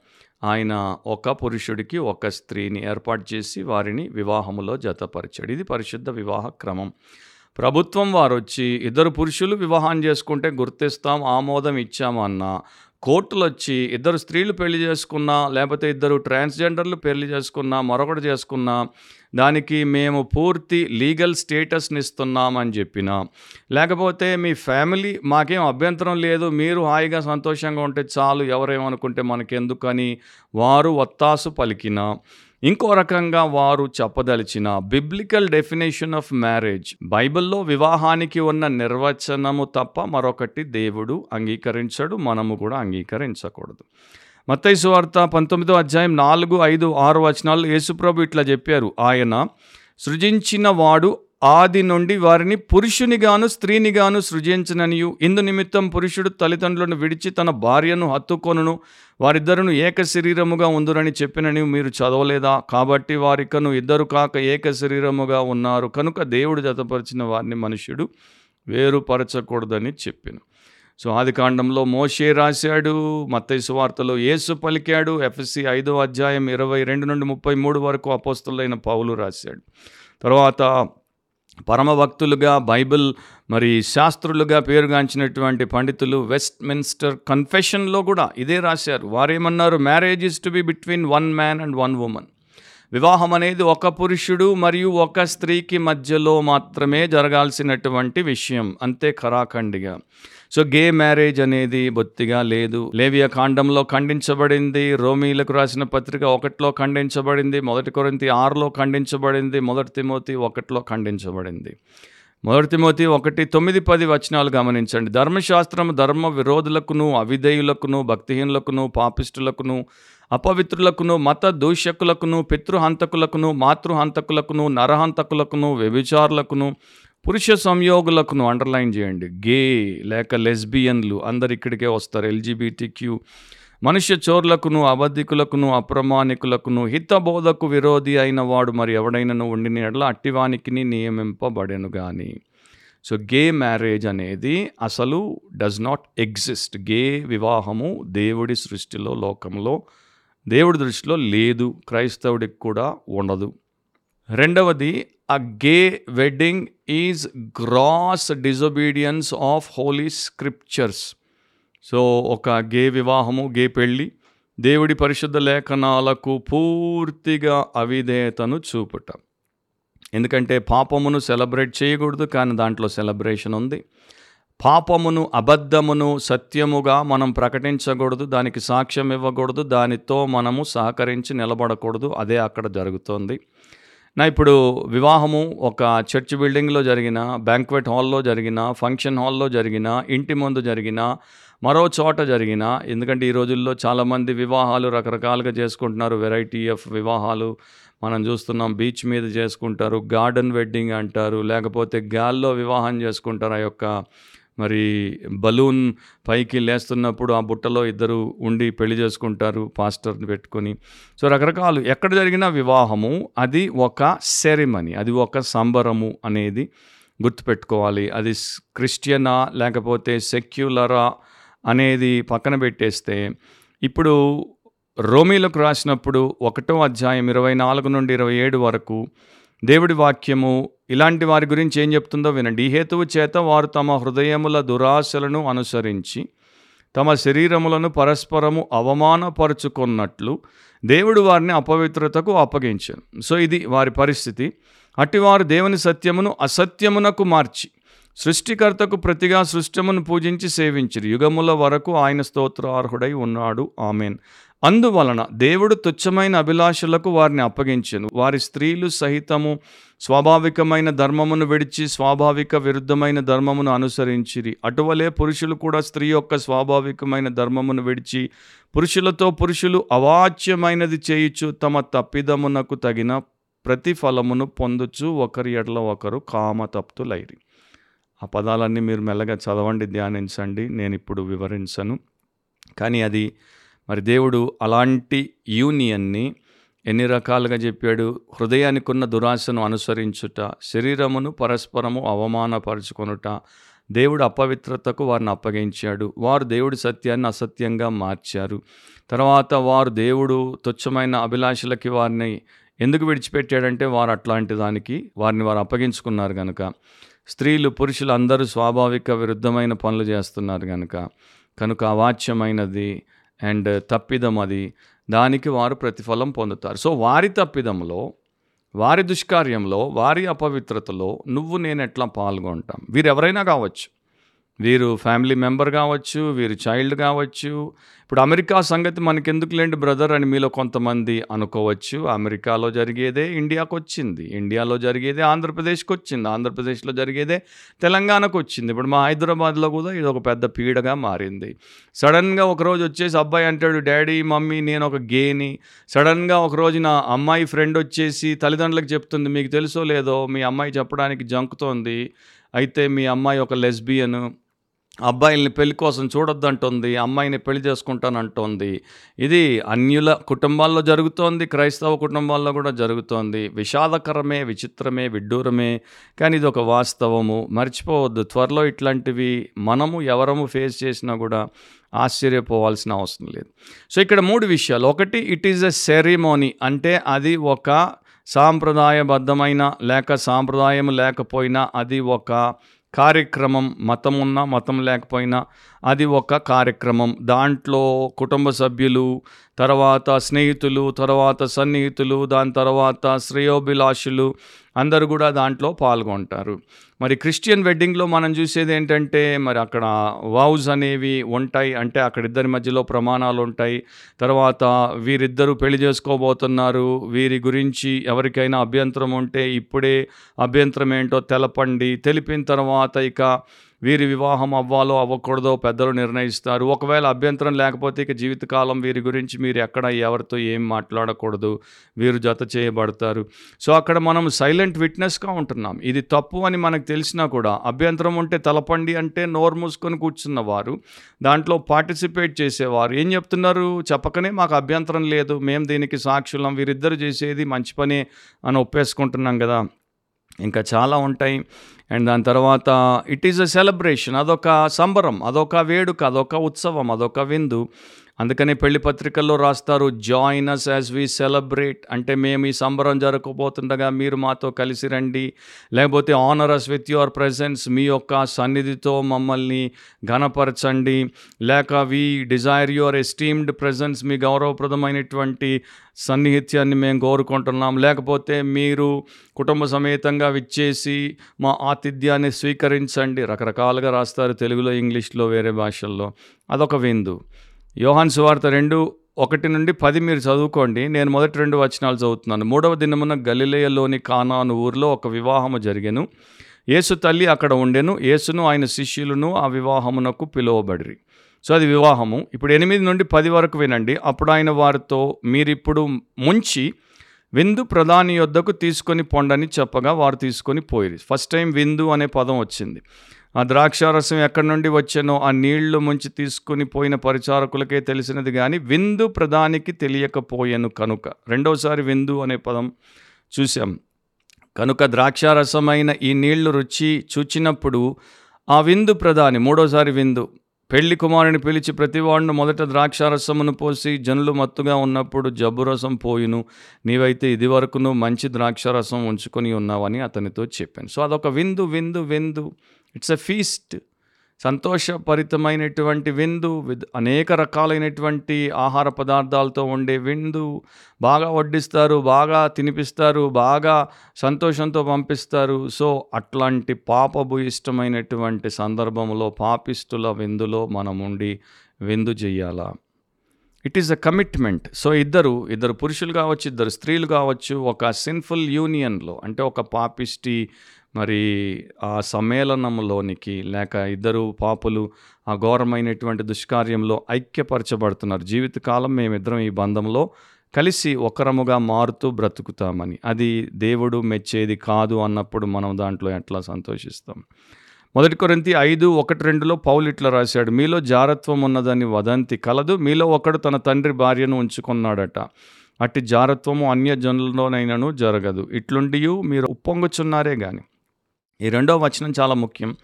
ఆయన ఒక పురుషుడికి ఒక స్త్రీని ఏర్పాటు చేసి వారిని వివాహములో జతపరిచాడు. ఇది పరిశుద్ధ వివాహ క్రమం. ప్రభుత్వం వారు వచ్చి ఇద్దరు పురుషులు వివాహం చేసుకుంటే గుర్తిస్తాం ఆమోదం ఇచ్చామన్నా కోర్టులు వచ్చి ఇద్దరు స్త్రీలు పెళ్ళి చేసుకున్నా లేకపోతే ఇద్దరు ట్రాన్స్జెండర్లు పెళ్ళి చేసుకున్నా మరొకటి చేసుకున్నా దానికి మేము పూర్తి లీగల్ స్టేటస్ని ఇస్తున్నామని చెప్పిన. లేకపోతే మీ ఫ్యామిలీ మాకేం అభ్యంతరం లేదు మీరు హాయిగా సంతోషంగా ఉంటే చాలు ఎవరేమనుకుంటే మనకెందుకని వారు ఒత్తాసు పలికిన. ఇంకో రకంగా వారు చెప్పదలిచిన బిబ్లికల్ డెఫినేషన్ ఆఫ్ మ్యారేజ్ బైబిల్లో వివాహానికి ఉన్న నిర్వచనము తప్ప మరొకటి దేవుడు అంగీకరించడు మనము కూడా అంగీకరించకూడదు. మత్తైసు వార్త పంతొమ్మిదో అధ్యాయం నాలుగు ఐదు ఆరు వచనాలు యేసుప్రభు ఇట్లా చెప్పారు ఆయన సృజించిన వాడు ఆది నుండి వారిని పురుషునిగాను స్త్రీనిగాను సృజించననియు. ఇందు నిమిత్తం పురుషుడు తల్లిదండ్రులను విడిచి తన భార్యను హత్తుకొనును. వారిద్దరును ఏక శరీరముగా ఉందురని చెప్పినని మీరు చదవలేదా? కాబట్టి వారికను ఇద్దరు కాక ఏక శరీరముగా ఉన్నారు. కనుక దేవుడు జతపరిచిన వారిని మనుష్యుడు వేరుపరచకూడదని చెప్పిన. సో ఆది కాండంలో మోషే రాశాడు. మత్తైసు వార్తలో యేసు పలికాడు. ఎఫ్ఎస్సి ఐదో అధ్యాయం ఇరవై రెండు నుండి ముప్పై మూడు వరకు అపోస్తులైన పౌలు రాశాడు. తర్వాత పరమభక్తులుగా బైబిల్ మరి శాస్త్రులుగా పేరుగాంచినటువంటి పండితులు వెస్ట్ మిన్స్టర్ కన్ఫెషన్లో కూడా ఇదే రాశారు. వారేమన్నారు? Marriage is to be between one man and one women వివాహం అనేది ఒక పురుషుడు మరియు ఒక స్త్రీకి మధ్యలో మాత్రమే జరగాల్సినటువంటి విషయం. అంతే ఖరాఖండిగా. సో గే మ్యారేజ్ అనేది బొత్తిగా లేదు. లేవియ కాండంలో ఖండించబడింది రోమీలకు రాసిన పత్రిక ఒకటిలో ఖండించబడింది మొదటి కొరింతి ఆరులో ఖండించబడింది మొదటి తిమోతి ఒకటిలో ఖండించబడింది. మొదటి తిమోతి ఒకటి తొమ్మిది పది వచనాలు గమనించండి. ధర్మశాస్త్రం ధర్మ విరోధులకును అవిధేయులకును భక్తిహీనులకును పాపిస్టులకును అపవిత్రులకును మత దూషకులకును పితృహంతకులకును మాతృహంతకులకును నరహంతకులకును వ్యభిచారులకును పురుష సంయోగులకును అండర్లైన్ చేయండి. గే లేక లెస్బియన్లు అందరు ఇక్కడికే వస్తారు. ఎల్జీబీటీ క్యూ మనుష్య చోర్లకును అబద్ధికులకును అప్రమాణికులకును హితబోధకు విరోధి అయిన వాడు మరి ఎవడైనను ఉండిన ఎడల నియమింపబడెను కానీ సో గే మ్యారేజ్ అనేది అసలు డస్ నాట్ ఎగ్జిస్ట్. గే వివాహము దేవుడి సృష్టిలో లోకంలో దేవుడి దృష్టిలో లేదు. క్రైస్తవుడికి కూడా ఉండదు. రెండవది అ గే wedding is gross disobedience of Holi scriptures so ఒక గే వివాహము గే పెళ్ళి దేవుడి పరిశుద్ధ లేఖనాలకు పూర్తిగా అవిధేయతను చూపుట. ఎందుకంటే పాపమును సెలబ్రేట్ చేయకూడదు కానీ దాంట్లో సెలబ్రేషన్ ఉంది. పాపమును అబద్ధమును సత్యముగా మనం ప్రకటించకూడదు దానికి సాక్ష్యం ఇవ్వకూడదు దానితో మనము సహకరించి నిలబడకూడదు అదే అక్కడ జరుగుతోంది. నా ఇప్పుడు వివాహము ఒక చర్చ్ బిల్డింగ్లో జరిగిన బ్యాంక్వెట్ హాల్లో జరిగిన ఫంక్షన్ హాల్లో జరిగిన ఇంటి ముందు జరిగిన మరో చోట జరిగిన ఎందుకంటే ఈ రోజుల్లో చాలామంది వివాహాలు రకరకాలుగా చేసుకుంటున్నారు. వెరైటీ ఆఫ్ వివాహాలు మనం చూస్తున్నాం. బీచ్ మీద చేసుకుంటారు గార్డెన్ వెడ్డింగ్ అంటారు లేకపోతే గాల్లో వివాహం చేసుకుంటారు. ఆ యొక్క మరి బలూన్ పైకి లేస్తున్నప్పుడు ఆ బుట్టలో ఇద్దరు ఉండి పెళ్ళి చేసుకుంటారు పాస్టర్ని పెట్టుకొని. సో రకరకాలు ఎక్కడ జరిగిన వివాహము అది ఒక సెరిమనీ అది ఒక సంబరము అనేది గుర్తుపెట్టుకోవాలి. అది క్రిస్టియనా లేకపోతే సెక్యులరా అనేది పక్కన పెట్టేస్తే ఇప్పుడు రోమీలకు రాసినప్పుడు ఒకటో అధ్యాయం ఇరవై నాలుగు నుండి ఇరవై ఏడు వరకు దేవుడి వాక్యము ఇలాంటి వారి గురించి ఏం చెప్తుందో వినండి. ఈ హేతువు చేత వారు తమ హృదయముల దురాశలను అనుసరించి తమ శరీరములను పరస్పరము అవమానపరుచుకున్నట్లు దేవుడు వారిని అపవిత్రతకు అప్పగించాను సో ఇది వారి పరిస్థితి. అటివారు దేవుని సత్యమును అసత్యమునకు మార్చి సృష్టికర్తకు ప్రతిగా సృష్టమును పూజించి సేవించిరి. యుగముల వరకు ఆయన స్తోత్రార్హుడై ఉన్నాడు. ఆమెన్. అందువలన దేవుడు తుచ్చమైన అభిలాషలకు వారిని అప్పగించాను. వారి స్త్రీలు సహితము స్వాభావికమైన ధర్మమును విడిచి స్వాభావిక విరుద్ధమైన ధర్మమును అనుసరించిరి. అటువలే పురుషులు కూడా స్త్రీ యొక్క స్వాభావికమైన ధర్మమును విడిచి పురుషులతో పురుషులు అవాచ్యమైనది చేయుచు తమ తప్పిదమునకు తగిన ప్రతిఫలమును పొందుచు ఒకరి ఎడల ఒకరు కామతప్తులైరి. ఆ పదాలన్నీ మీరు మెల్లగా చదవండి ధ్యానించండి నేను ఇప్పుడు వివరించను. కానీ అది మరి దేవుడు అలాంటి యూనియన్ని ఎన్ని రకాలుగా చెప్పాడు? హృదయానికి ఉన్న దురాశను అనుసరించుట శరీరమును పరస్పరము అవమానపరుచుకొనుట దేవుడు అపవిత్రతకు వారిని అప్పగించాడు. వారు దేవుడి సత్యాన్ని అసత్యంగా మార్చారు. తర్వాత వారు దేవుడు తుచ్చమైన అభిలాషలకి వారిని ఎందుకు విడిచిపెట్టాడంటే వారు అట్లాంటి దానికి వారిని వారు అప్పగించుకున్నారు కనుక స్త్రీలు పురుషులు అందరూ స్వాభావిక విరుద్ధమైన పనులు చేస్తున్నారు కనుక కనుక అవాచ్యమైనది అండ్ తప్పిదం అది దానికి వారు ప్రతిఫలం పొందుతారు. సో వారి తప్పిదంలో వారి దుష్కార్యంలో వారి అపవిత్రతలో నువ్వు నేను ఎట్లా పాల్గొంటాం? వీరెవరైనా కావచ్చు. వీరు ఫ్యామిలీ మెంబర్ కావచ్చు వీరు చైల్డ్ కావచ్చు. ఇప్పుడు అమెరికా సంగతి మనకెందుకు లేండి బ్రదర్ అని మీలో కొంతమంది అనుకోవచ్చు. అమెరికాలో జరిగేదే ఇండియాకు వచ్చింది ఇండియాలో జరిగేదే ఆంధ్రప్రదేశ్కి వచ్చింది ఆంధ్రప్రదేశ్లో జరిగేదే తెలంగాణకు వచ్చింది ఇప్పుడు మా హైదరాబాద్లో కూడా ఇది ఒక పెద్ద పీడగా మారింది. సడన్గా ఒకరోజు వచ్చేసి అబ్బాయి అంటాడు డాడీ మమ్మీ నేను ఒక గేని. సడన్గా ఒకరోజు నా అమ్మాయి ఫ్రెండ్ వచ్చేసి తల్లిదండ్రులకు చెప్తుంది మీకు తెలుసో లేదో? మీ అమ్మాయి చెప్పడానికి జంకుతోంది. అయితే మీ అమ్మాయి ఒక లెస్బియన్. అబ్బాయిల్ని పెళ్ళి కోసం చూడొద్దంటుంది అమ్మాయిని పెళ్ళి చేసుకుంటానంటోంది. ఇది అన్యుల కుటుంబాల్లో జరుగుతోంది క్రైస్తవ కుటుంబాల్లో కూడా జరుగుతోంది. విషాదకరమే విచిత్రమే విడ్డూరమే కానీ ఇది ఒక వాస్తవము. మర్చిపోవద్దు త్వరలో ఇట్లాంటివి మనము ఎవరము ఫేస్ చేసినా కూడా ఆశ్చర్యపోవాల్సిన అవసరం లేదు. సో ఇక్కడ మూడు విషయాలు. ఒకటి ఇట్ ఈజ్ ఎ సెరిమోనీ అంటే అది ఒక సాంప్రదాయబద్ధమైన లేక సాంప్రదాయం లేకపోయినా అది ఒక కార్యక్రమం మతం ఉన్నా మతం లేకపోయినా అది ఒక కార్యక్రమం. దాంట్లో కుటుంబ సభ్యులు తర్వాత స్నేహితులు తర్వాత సన్నిహితులు దాని తర్వాత శ్రేయోభిలాషులు అందరూ కూడా దాంట్లో పాల్గొంటారు. మరి క్రిస్టియన్ వెడ్డింగ్లో మనం చూసేది ఏంటంటే మరి అక్కడ వావ్స్ అనేవి ఉంటాయి. అంటే అక్కడ ఇద్దరి మధ్యలో ప్రమాణాలు ఉంటాయి. తర్వాత వీరిద్దరూ పెళ్ళి చేసుకోబోతున్నారు. వీరి గురించి ఎవరికైనా అభ్యంతరం ఉంటే ఇప్పుడే అభ్యంతరం ఏంటో తెలపండి. తెలిపిన తర్వాత ఇక వీరి వివాహం అవ్వాలో అవ్వకూడదో పెద్దలు నిర్ణయిస్తారు. ఒకవేళ అభ్యంతరం లేకపోతే ఇక జీవితకాలం వీరి గురించి మీరు ఎక్కడ ఎవరితో ఏం మాట్లాడకూడదు. వీరు జత చేయబడతారు. సో అక్కడ మనం సైలెంట్ విట్నెస్గా ఉంటున్నాం. ఇది తప్పు అని మనకు తెలిసినా కూడా అభ్యంతరం ఉంటే తలపండి అంటే నోరు మూసుకొని కూర్చున్నవారు దాంట్లో పార్టిసిపేట్ చేసేవారు. ఏం చెప్తున్నారు? చెప్పకనే మాకు అభ్యంతరం లేదు. మేము దీనికి సాక్షులం. వీరిద్దరు చేసేది మంచి పనే అని ఒప్పేసుకుంటున్నాం కదా. ఇంకా చాలా ఉంటాయి. అండ్ దాని తర్వాత ఇట్ ఈస్ అ సెలబ్రేషన్ అదొక సంబరం అదొక వేడుక అదొక ఉత్సవం అదొక విందు. అందుకనే పెళ్ళి పత్రికల్లో రాస్తారు join us as we celebrate అంటే మేము ఈ సంబరం జరగబోతుండగా మీరు మాతో కలిసి రండి. లేకపోతే honour us with your presence మీ యొక్క సన్నిధితో మమ్మల్ని ఘనపరచండి. లేక వి డిజైర్ యువర్ ఎస్టీమ్డ్ ప్రజెన్స్ మీ గౌరవప్రదమైనటువంటి సన్నిహిత్యాన్ని మేము కోరుకుంటున్నాం. లేకపోతే మీరు కుటుంబ సమేతంగా విచ్చేసి మా ఆతిథ్యాన్ని స్వీకరించండి. రకరకాలుగా రాస్తారు తెలుగులో ఇంగ్లీష్లో వేరే భాషల్లో. అదొక విందు. యోహాన్ సువార్త రెండు ఒకటి నుండి పది మీరు చదువుకోండి. నేను మొదటి రెండు వచనాలు చదువుతున్నాను. మూడవ దినమున గలిలేయలోని కానాను ఊరిలో ఒక వివాహము జరిగెను. యేసు తల్లి అక్కడ ఉండెను. యేసును ఆయన శిష్యులను ఆ వివాహమునకు పిలువబడిరి. సో అది వివాహము. ఇప్పుడు ఎనిమిది నుండి పది వరకు వినండి. అప్పుడు ఆయన వారితో మీరిప్పుడు ముంచి విందు ప్రధాని యొద్దకు తీసుకొని పొండని చెప్పగా వారు తీసుకొని పోయిరి. ఫస్ట్ టైం విందు అనే పదం వచ్చింది. ఆ ద్రాక్షారసం ఎక్కడి నుండి వచ్చానో ఆ నీళ్ళు ముంచి తీసుకుని పోయిన పరిచారకులకే తెలిసినది కానీ విందు ప్రధానికి తెలియకపోయాను కనుక. రెండోసారి విందు అనే పదం చూసాం కనుక ద్రాక్షారసమైన ఈ నీళ్ళు రుచి చూచినప్పుడు ఆ విందు ప్రధాని మూడోసారి విందు పెళ్ళి కుమారుని పిలిచి ప్రతివాడును మొదట ద్రాక్షారసమును పోసి జనులు మత్తుగా ఉన్నప్పుడు జబ్బురసం పోయిను నీవైతే ఇది వరకును మంచి ద్రాక్షారసం ఉంచుకొని ఉన్నావని అతనితో చెప్పాను. సో అదొక విందు విందు విందు ఇట్స్ ఎ ఫీస్ట్. సంతోషభరితమైనటువంటి విందు విత్ అనేక రకాలైనటువంటి ఆహార పదార్థాలతో ఉండే విందు. బాగా వడ్డిస్తారు బాగా తినిపిస్తారు బాగా సంతోషంతో పంపిస్తారు. సో అట్లాంటి పాపభు ఇష్టమైనటువంటి సందర్భంలో పాపిస్తుల విందులో మనం ఉండి విందు చెయ్యాలా it is a commitment so ఇద్దరు ఇద్దరు పురుషులు కావచ్చు ఇద్దరు స్త్రీలు కావచ్చు ఒక సిన్ఫుల్ యూనియన్లో అంటే ఒక పాపిస్టి మరి ఆ సమ్మేళనంలోనికి లేక ఇద్దరు పాపులు ఆ ఘోరమైనటువంటి దుష్కార్యంలో ఐక్యపరచబడుతున్నారు. జీవితకాలం మేమిద్దరం ఈ బంధంలో కలిసి ఒకరముగా మారుతూ బ్రతుకుతామని. అది దేవుడు మెచ్చేది కాదు అన్నప్పుడు మనం దాంట్లో ఎట్లా సంతోషిస్తాం? మొదటి కొరింతి ఐదు ఒకటి రెండులో పౌలు ఇట్లా రాశాడు మీలో జారత్వం ఉన్నదని వదంతి కలదు మీలో ఒకడు తన తండ్రి భార్యను ఉంచుకున్నాడట. అట్టి జారత్వము అన్య జనులలోనైనను జరగదు. ఇట్లుండియు మీరు ఉప్పొంగుచున్నారే కానీ ఈ రెండో వచనం చాలా ముఖ్యం.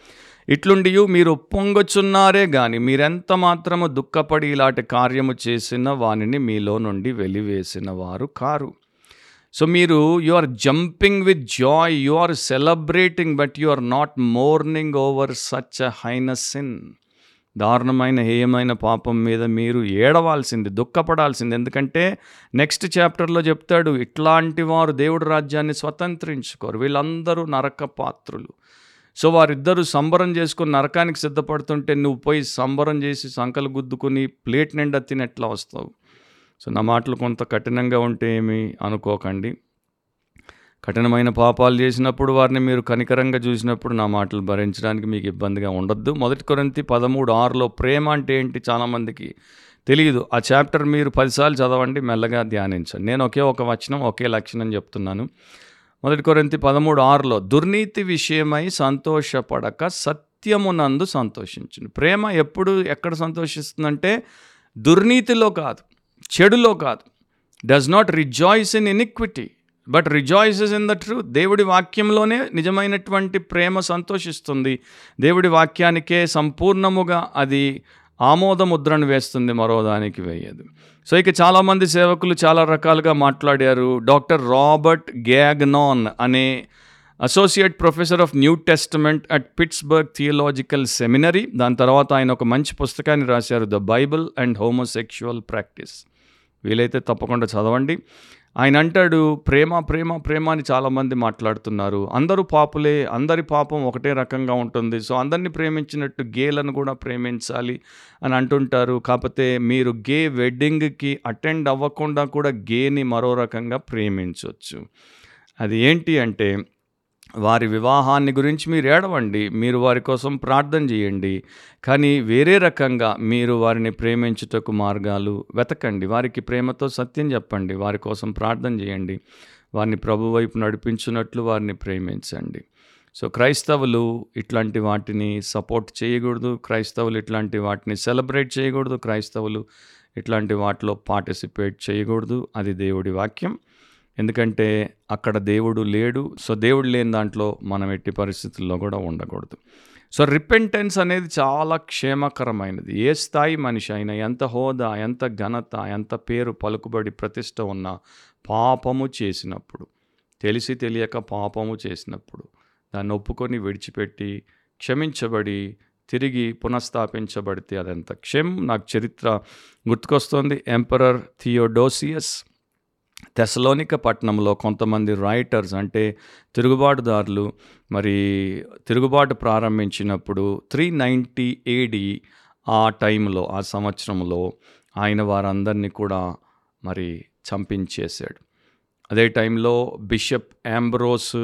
ఇట్లుండియు మీరు ఉప్పొంగుచున్నారే గాని మీరెంత మాత్రము దుఃఖపడి ఇలాంటి కార్యము చేసిన వానిని మీలో నుండి వెలివేసిన వారు కారు. సో మీరు you are jumping with Joy you are celebrating but you are not morning over such a highness sin దారుణమైన హేయమైన పాపం మీద మీరు ఏడవాల్సింది దుఃఖపడాల్సింది. ఎందుకంటే నెక్స్ట్ చాప్టర్లో చెప్తాడు ఇట్లాంటి వారు దేవుడి రాజ్యాన్ని స్వతంత్రించుకోరు. వీళ్ళందరూ నరక పాత్రులు. సో వారిద్దరూ సంబరం చేసుకుని నరకానికి సిద్ధపడుతుంటే నువ్వు పోయి సంబరం చేసి సంకలు గుద్దుకుని ప్లేట్ నిండా తినెట్లా వస్తావు? సో నా మాటలు కొంత కఠినంగా ఉంటే ఏమి అనుకోకండి. కఠినమైన పాపాలు చేసినప్పుడు వారిని మీరు కనికరంగా చూసినప్పుడు నా మాటలు భరించడానికి మీకు ఇబ్బందిగా ఉండొద్దు. మొదటి కొరింతి పదమూడు ఆరులో ప్రేమ అంటే ఏంటి చాలామందికి తెలియదు. ఆ చాప్టర్ మీరు పదిసార్లు చదవండి మెల్లగా ధ్యానించండి. నేను ఒకే ఒక వచనం ఒకే లక్షణం చెప్తున్నాను. మొదటి కొరింతి పదమూడు ఆరులో దుర్నీతి విషయమై సంతోషపడక సత్యమునందు సంతోషించండి ప్రేమ ఎప్పుడు ఎక్కడ సంతోషిస్తుందంటే దుర్నీతిలో కాదు చెడులో కాదు. Does not rejoice in iniquity but rejoices in the truth దేవుడి వాక్యంలోనే నిజమైనటువంటి ప్రేమ సంతోషిస్తుంది. దేవుడి వాక్యానికే సంపూర్ణముగా అది ఆమోద ముద్రను వేస్తుంది మరో దానికి వేయదు. సో ఇక చాలామంది సేవకులు చాలా రకాలుగా మాట్లాడారు. డాక్టర్ రాబర్ట్ గ్యాగ్నాన్ అనే associate professor of new testament at Pittsburgh Theological Seminary. దాని తర్వాత ఆయన ఒక మంచి పుస్తకాన్ని రాశారు the Bible and homosexual practice. వీలైతే తప్పకుండా చదవండి. ఆయన అంటాడు ప్రేమ ప్రేమ ప్రేమ అని చాలామంది మాట్లాడుతున్నారు. అందరూ పాపులే అందరి పాపం ఒకటే రకంగా ఉంటుంది. సో అందరినీ ప్రేమించినట్టు గేలను కూడా ప్రేమించాలి అని అంటుంటారు. కాకపోతే మీరు గే వెడ్డింగ్కి అటెండ్ అవ్వకుండా కూడా గేని మరో రకంగా ప్రేమించవచ్చు అది ఏంటి అంటే వారి వివాహాన్ని గురించి మీరు ఏడవండి మీరు వారి కోసం ప్రార్థన చేయండి కానీ వేరే రకంగా మీరు వారిని ప్రేమించుటకు మార్గాలు వెతకండి. వారికి ప్రేమతో సత్యం చెప్పండి వారి కోసం ప్రార్థన చేయండి వారిని ప్రభు వైపు నడిపించినట్లు వారిని ప్రేమించండి. సో క్రైస్తవులు ఇట్లాంటి వాటిని సపోర్ట్ చేయకూడదు క్రైస్తవులు ఇట్లాంటి వాటిని సెలబ్రేట్ చేయకూడదు క్రైస్తవులు ఇట్లాంటి వాటిలో పార్టిసిపేట్ చేయకూడదు. అది దేవుడి వాక్యం. ఎందుకంటే అక్కడ దేవుడు లేడు. సో దేవుడు లేని దాంట్లో మనం ఎట్టి పరిస్థితుల్లో కూడా ఉండకూడదు. సో రిపెంటెన్స్ అనేది చాలా క్షేమకరమైనది. ఏ స్థాయి మనిషి అయినా ఎంత హోదా ఎంత ఘనత ఎంత పేరు పలుకుబడి ప్రతిష్ట ఉన్న పాపము చేసినప్పుడు తెలిసి తెలియక పాపము చేసినప్పుడు దాన్ని ఒప్పుకొని విడిచిపెట్టి క్షమించబడి తిరిగి పునఃస్థాపించబడితే అదంత క్షేమ్. నాకు చరిత్ర గుర్తుకొస్తుంది. ఎంపరర్ థియోడోసియస్ తెసలోనిక పట్టణంలో కొంతమంది రైటర్స్ అంటే తిరుగుబాటుదారులు మరి తిరుగుబాటు ప్రారంభించినప్పుడు త్రీ నైంటీ ఏడి ఆ టైంలో ఆ సంవత్సరంలో ఆయన వారందరినీ కూడా మరి చంపించేశాడు. అదే టైంలో బిషప్ యాంబ్రోస్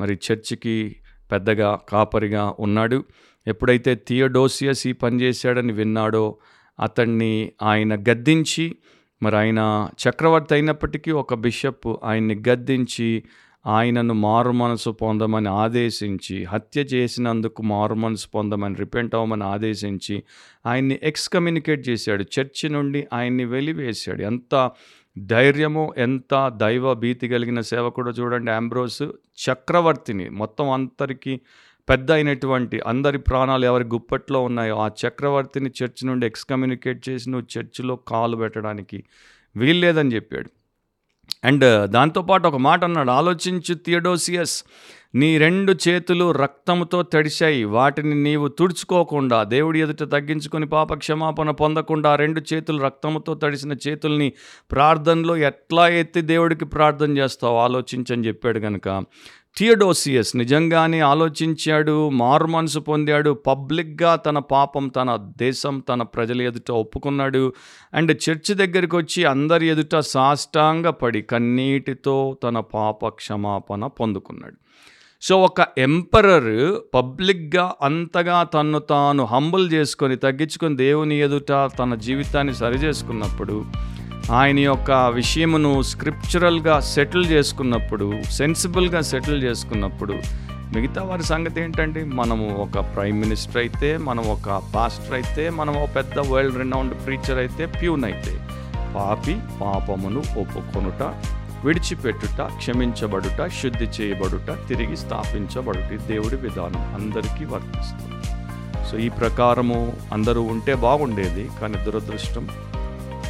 మరి చర్చికి పెద్దగా కాపరిగా ఉన్నాడు. ఎప్పుడైతే థియోడోసియస్ ఈ పనిచేశాడని విన్నాడో అతన్ని ఆయన గద్దించి మరి ఆయన చక్రవర్తి అయినప్పటికీ ఒక బిషప్ ఆయన్ని గద్దించి ఆయనను మారు మనసు పొందమని ఆదేశించి హత్య చేసినందుకు మారు మనసు పొందమని రిపెంట్ అవ్వమని ఆదేశించి ఆయన్ని ఎక్స్కమ్యూనికేట్ చేశాడు. చర్చి నుండి ఆయన్ని వెలివేశాడు. ఎంత ధైర్యము ఎంత దైవ భీతి కలిగిన సేవకుడు చూడండి ఆంబ్రోస్ చక్రవర్తిని. మొత్తం అందరికీ పెద్ద అయినటువంటి అందరి ప్రాణాలు ఎవరి గుప్పట్లో ఉన్నాయో ఆ చక్రవర్తిని చర్చి నుండి ఎక్స్కమ్యూనికేట్ చేసి నువ్వు చర్చిలో కాలు పెట్టడానికి వీల్లేదని చెప్పాడు. అండ్ దాంతోపాటు ఒక మాట అన్నాడు ఆలోచించు థియడోసియస్ నీ రెండు చేతులు రక్తంతో తడిశాయి. వాటిని నీవు తుడుచుకోకుండా దేవుడి ఎదుట తగ్గించుకొని పాప క్షమాపణ పొందకుండా రెండు చేతులు రక్తంతో తడిసిన చేతుల్ని ప్రార్థనలో ఎట్లా ఎత్తి దేవుడికి ప్రార్థన చేస్తావు? ఆలోచించని చెప్పాడు కనుక థియోడోసియస్ నిజంగానే ఆలోచించాడు మారు మనసు పొందాడు పబ్లిక్గా తన పాపం తన దేశం తన ప్రజల ఎదుట ఒప్పుకున్నాడు అండ్ చర్చ్ దగ్గరికి వచ్చి అందరి ఎదుట సాష్టాంగపడి కన్నీటితో తన పాప క్షమాపణ పొందుకున్నాడు. సో ఒక ఎంపరర్ పబ్లిక్గా అంతగా తన్ను తాను హంబుల్ చేసుకొని తగ్గించుకొని దేవుని ఎదుట తన జీవితాన్ని సరిచేసుకున్నప్పుడు ఆయన యొక్క విషయమును స్క్రిప్చురల్గా సెటిల్ చేసుకున్నప్పుడు సెన్సిబుల్గా సెటిల్ చేసుకున్నప్పుడు మిగతా వారి సంగతి ఏంటంటే మనము ఒక ప్రైమ్ మినిస్టర్ అయితే మనం ఒక పాస్టర్ అయితే మనం ఒక పెద్ద వరల్డ్ రినౌండ్ ప్రీచర్ అయితే ప్యూన్ అయితే పాపి పాపమును ఒప్పుకొనుట విడిచిపెట్టుట క్షమించబడుట శుద్ధి చేయబడుట తిరిగి స్థాపించబడుట దేవుడి విధానం అందరికీ వర్తిస్తుంది. సో ఈ ప్రకారము అందరూ ఉంటే బాగుండేది కానీ దురదృష్టం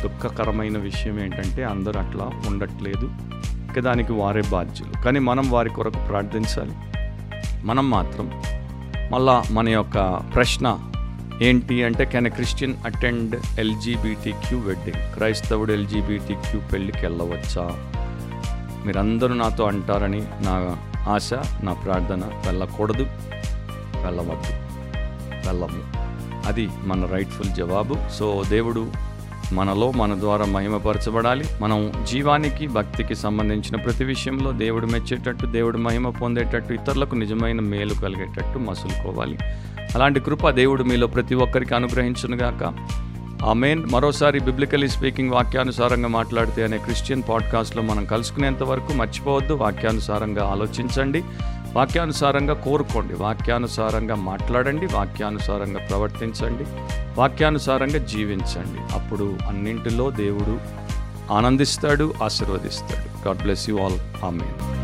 దుఃఖకరమైన విషయం ఏంటంటే అందరూ అట్లా ఉండట్లేదు. ఇక దానికి వారే బాధ్యులు. కానీ మనం వారి కొరకు ప్రార్థించాలి. మనం మాత్రం మళ్ళా మన యొక్క ప్రశ్న ఏంటి అంటే can Christian attend LGBT Q wedding క్రైస్తవుడు ఎల్జీబీటీ క్యూ పెళ్ళికి వెళ్ళవచ్చా? మీరందరూ నాతో అంటారని నా ఆశ నా ప్రార్థన. వెళ్ళకూడదు. వెళ్ళవద్దు. వెళ్ళము. అది మన రైట్ఫుల్ జవాబు. సో దేవుడు మనలో మన ద్వారా మహిమపరచబడాలి. మనం జీవానికి భక్తికి సంబంధించిన ప్రతి విషయంలో దేవుడు మెచ్చేటట్టు దేవుడు మహిమ పొందేటట్టు ఇతరులకు నిజమైన మేలు కలిగేటట్టు మసులుకోవాలి. అలాంటి కృప దేవుడు మీలో ప్రతి ఒక్కరికి అనుగ్రహించునుగాక. ఆ మెయిన్ మరోసారి బిబ్లికలీ స్పీకింగ్ వాక్యానుసారంగా మాట్లాడితే అనే క్రిస్టియన్ పాడ్కాస్ట్లో మనం కలుసుకునేంత వరకు మర్చిపోవద్దు. వాక్యానుసారంగా ఆలోచించండి. వాక్యానుసారంగా కోరుకోండి. వాక్యానుసారంగా మాట్లాడండి. వాక్యానుసారంగా ప్రవర్తించండి. వాక్యానుసారంగా జీవించండి. అప్పుడు అన్నింటిలో దేవుడు ఆనందిస్తాడు ఆశీర్వదిస్తాడు. God bless you all amen